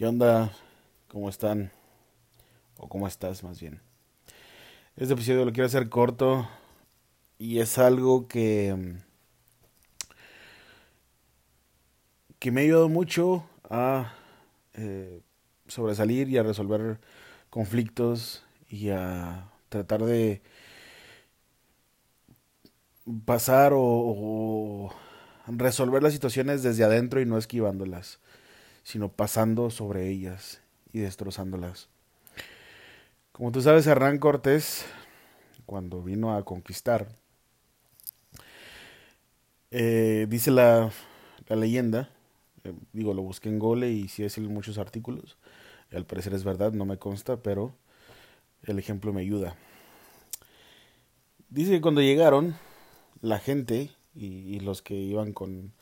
¿Qué onda? ¿Cómo están? ¿O cómo estás más bien? Este episodio lo quiero hacer corto y es algo que que me ha ayudado mucho a eh, sobresalir y a resolver conflictos y a tratar de pasar o resolver las situaciones desde adentro y no esquivándolas, sino pasando sobre ellas y destrozándolas. Como tú sabes, Hernán Cortés, cuando vino a conquistar, eh, dice la, la leyenda, eh, digo, lo busqué en Gole y sí es en muchos artículos, al parecer es verdad, no me consta, pero el ejemplo me ayuda. Dice que cuando llegaron, la gente y, y los que iban con,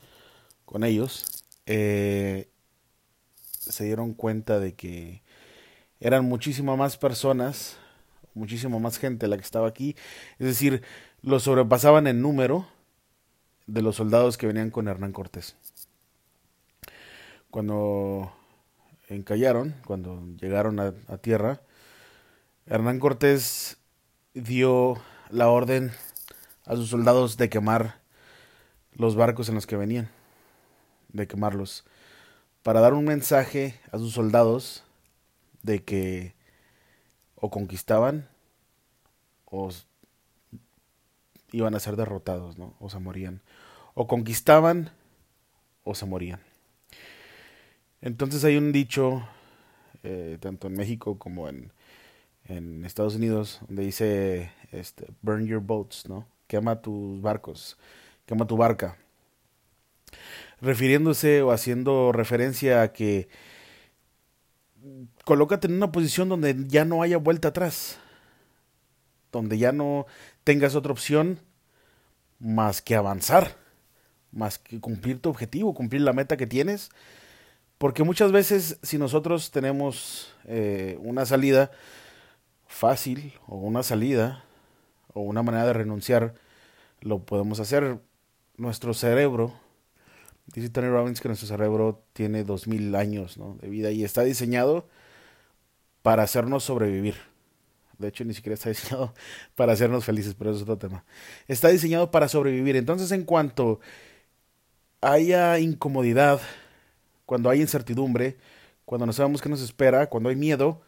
con ellos eh, se dieron cuenta de que eran muchísimas más personas, muchísima más gente la que estaba aquí, es decir, los sobrepasaban en número de los soldados que venían con Hernán Cortés. Cuando encallaron, cuando llegaron a tierra, Hernán Cortés dio la orden a sus soldados de quemar los barcos en los que venían, de quemarlos, para dar un mensaje a sus soldados de que o conquistaban o iban a ser derrotados. O se morían. O conquistaban o se morían. Entonces hay un dicho, eh, tanto en México como en, en Estados Unidos, donde dice, este, burn your boats, ¿no? Quema tus barcos, quema tu barca. Refiriéndose o haciendo referencia a que colócate en una posición donde ya no haya vuelta atrás, donde ya no tengas otra opción más que avanzar, más que cumplir tu objetivo, cumplir la meta que tienes, porque muchas veces si nosotros tenemos eh, una salida fácil o una salida o una manera de renunciar, lo podemos hacer. Nuestro cerebro, dice Tony Robbins que nuestro cerebro tiene dos mil años ¿no? de vida y está diseñado para hacernos sobrevivir. De hecho, ni siquiera está diseñado para hacernos felices, pero eso es otro tema. Está diseñado para sobrevivir. Entonces, en cuanto haya incomodidad, cuando hay incertidumbre, cuando no sabemos qué nos espera, cuando hay miedo,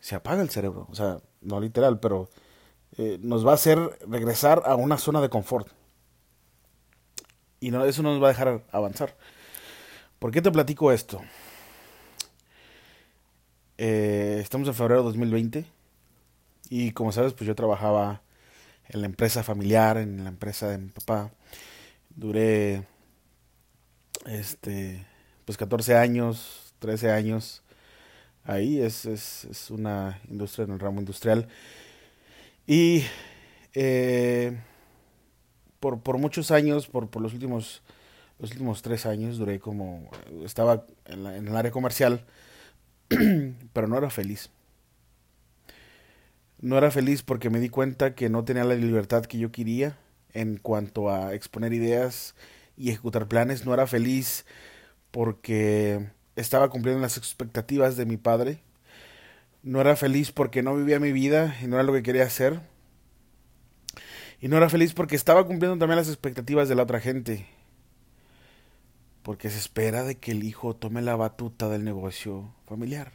se apaga el cerebro. O sea, no literal, pero eh, nos va a hacer regresar a una zona de confort. Y no, eso no nos va a dejar avanzar. ¿Por qué te platico esto? Eh, estamos en febrero de 2020 y como sabes, pues yo trabajaba en la empresa familiar, en la empresa de mi papá. Duré este pues 14 años, 13 años ahí, es, es, es una industria en el ramo industrial. Y eh, por, por muchos años, por, los últimos los últimos tres años, duré como, estaba en, la, en el área comercial, pero no era feliz. No era feliz porque me di cuenta que no tenía la libertad que yo quería en cuanto a exponer ideas y ejecutar planes. No era feliz porque estaba cumpliendo las expectativas de mi padre. No era feliz porque no vivía mi vida y no era lo que quería hacer. Y no era feliz porque estaba cumpliendo también las expectativas de la otra gente. Porque se espera de que el hijo tome la batuta del negocio familiar.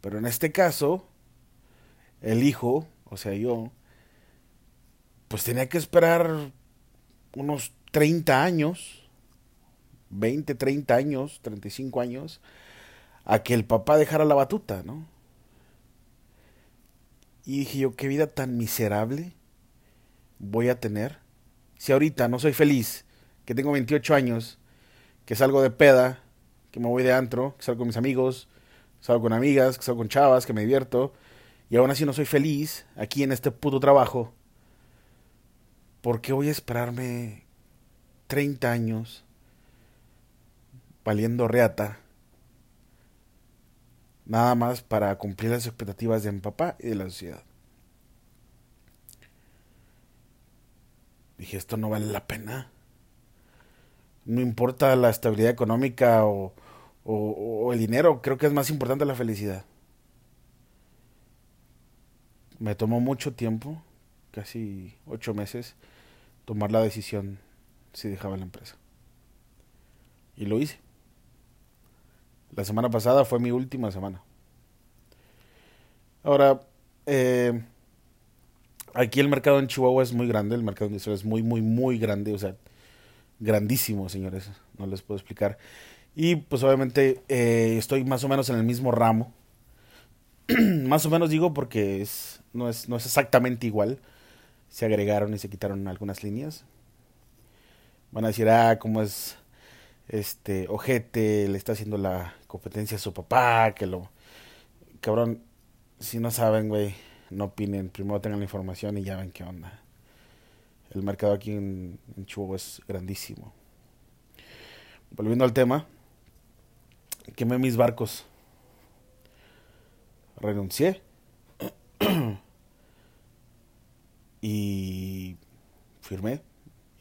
Pero en este caso, el hijo, o sea yo, pues tenía que esperar unos 30 años, 20, 30 años, 35 años, a que el papá dejara la batuta, ¿no? Y dije yo, qué vida tan miserable voy a tener. Si ahorita no soy feliz, que tengo 28 años, que salgo de peda, que me voy de antro, que salgo con mis amigos, que salgo con amigas, que salgo con chavas, que me divierto, y aún así no soy feliz aquí en este puto trabajo, ¿por qué voy a esperarme 30 años valiendo reata? Nada más para cumplir las expectativas de mi papá y de la sociedad. Dije, esto no vale la pena. No importa la estabilidad económica o, el dinero, creo que es más importante la felicidad. Me tomó mucho tiempo, casi ocho meses, tomar la decisión si dejaba la empresa. Y lo hice. La semana pasada fue mi última semana. Ahora, eh, aquí el mercado en Chihuahua es muy grande, el mercado industrial es muy, muy, muy grande, o sea, grandísimo, señores, no les puedo explicar. Y pues obviamente eh, estoy más o menos en el mismo ramo. más o menos digo porque es, no, es, no es exactamente igual. Se agregaron y se quitaron algunas líneas. Van a decir, ah, cómo es este ojete, le está haciendo la competencia a su papá, que lo... Cabrón, si no saben, güey, no opinen. Primero tengan la información y ya ven qué onda. El mercado aquí en, en Chihuahua es grandísimo. Volviendo al tema, quemé mis barcos. Renuncié. y firmé.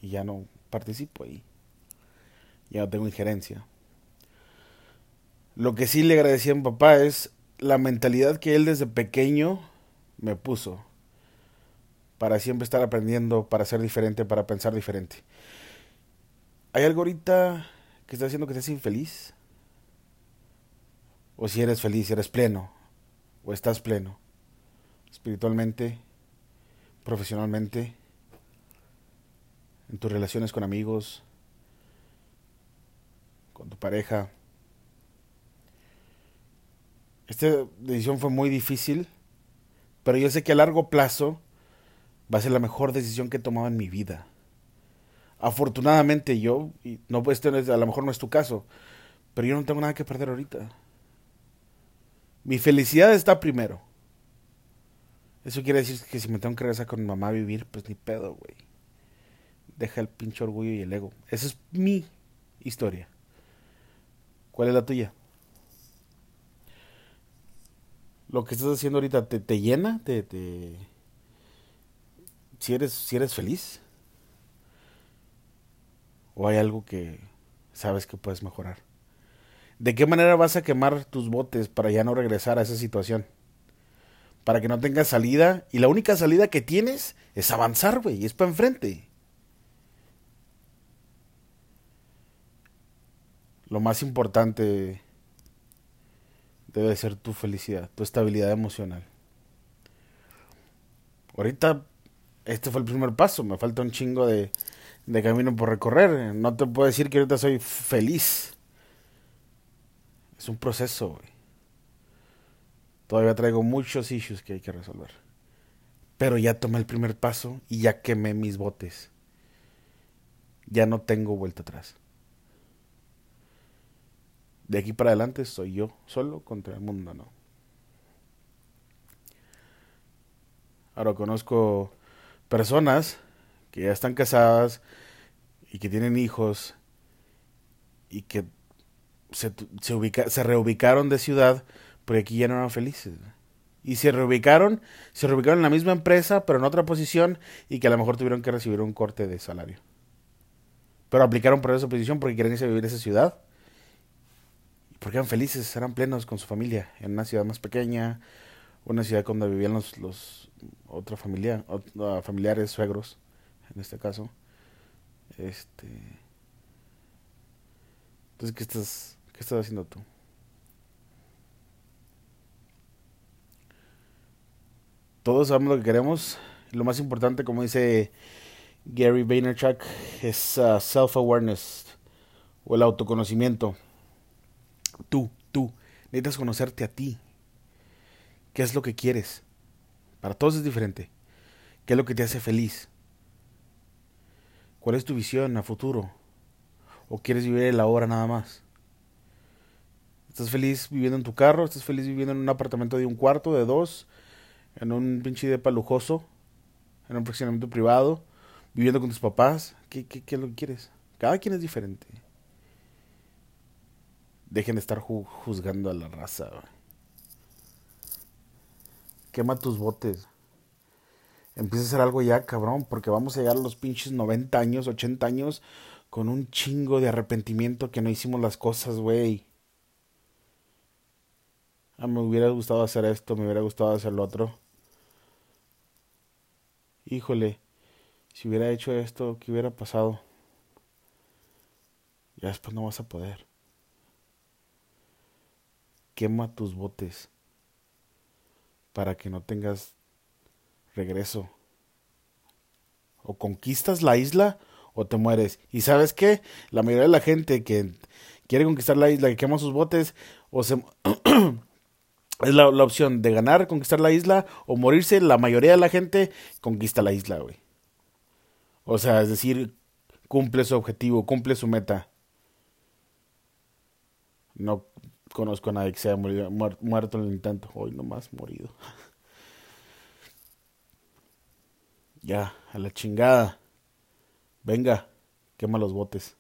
Y ya no participo ahí. Ya no tengo injerencia. Lo que sí le agradecí a mi papá es la mentalidad que él desde pequeño me puso para siempre estar aprendiendo, para ser diferente, para pensar diferente. ¿Hay algo ahorita que está haciendo que estés infeliz? O si eres feliz, eres pleno, o estás pleno, espiritualmente, profesionalmente, en tus relaciones con amigos, con tu pareja. Esta decisión fue muy difícil, pero yo sé que a largo plazo va a ser la mejor decisión que he tomado en mi vida. Afortunadamente yo, y no pues, a lo mejor no es tu caso, pero yo no tengo nada que perder ahorita. Mi felicidad está primero. Eso quiere decir que si me tengo que regresar con mi mamá a vivir, pues ni pedo, güey. Deja el pinche orgullo y el ego. Esa es mi historia. ¿Cuál es la tuya? Lo que estás haciendo ahorita te, te llena, te, te... Si, eres, si eres feliz. O hay algo que sabes que puedes mejorar. ¿De qué manera vas a quemar tus botes para ya no regresar a esa situación? Para que no tengas salida. Y la única salida que tienes es avanzar, güey. Es para enfrente. Lo más importante debe ser tu felicidad, tu estabilidad emocional. Ahorita este fue el primer paso, me falta un chingo de, de camino por recorrer. No te puedo decir que ahorita soy feliz. Es un proceso. Todavía traigo muchos issues que hay que resolver. Pero ya tomé el primer paso y ya quemé mis botes. Ya no tengo vuelta atrás de aquí para adelante soy yo solo contra el mundo, ¿no? Ahora conozco personas que ya están casadas y que tienen hijos y que se, se, ubica, se reubicaron de ciudad porque aquí ya no eran felices. Y se reubicaron, se reubicaron en la misma empresa, pero en otra posición y que a lo mejor tuvieron que recibir un corte de salario. Pero aplicaron por esa posición porque quieren irse a vivir esa ciudad porque eran felices, eran plenos con su familia, en una ciudad más pequeña, una ciudad donde vivían los, los otra familia, familiares, suegros, en este caso. Este Entonces, ¿qué estás, qué estás haciendo tú? Todos sabemos lo que queremos. Lo más importante, como dice Gary Vaynerchuk, es uh, self-awareness o el autoconocimiento tú, tú, necesitas conocerte a ti. ¿Qué es lo que quieres? Para todos es diferente. ¿Qué es lo que te hace feliz? ¿Cuál es tu visión a futuro? ¿O quieres vivir el ahora nada más? ¿Estás feliz viviendo en tu carro? ¿Estás feliz viviendo en un apartamento de un cuarto, de dos? ¿En un pinche depa lujoso? ¿En un fraccionamiento privado? ¿Viviendo con tus papás? ¿Qué, qué, qué es lo que quieres? Cada quien es diferente. Dejen de estar juzgando a la raza. Quema tus botes. Empieza a hacer algo ya, cabrón, porque vamos a llegar a los pinches 90 años, 80 años con un chingo de arrepentimiento que no hicimos las cosas, güey. Ah, me hubiera gustado hacer esto, me hubiera gustado hacer lo otro. Híjole, si hubiera hecho esto, ¿qué hubiera pasado? Ya después no vas a poder. Quema tus botes para que no tengas regreso. O conquistas la isla o te mueres. Y sabes qué? La mayoría de la gente que quiere conquistar la isla, que quema sus botes, o se... es la, la, opción de ganar, conquistar la isla, o morirse. La mayoría de la gente conquista la isla, güey. O sea, es decir, cumple su objetivo, cumple su meta. No conozco a nadie que se haya muerto en el intento. Hoy nomás morido. ya, a la chingada. Venga, quema los botes.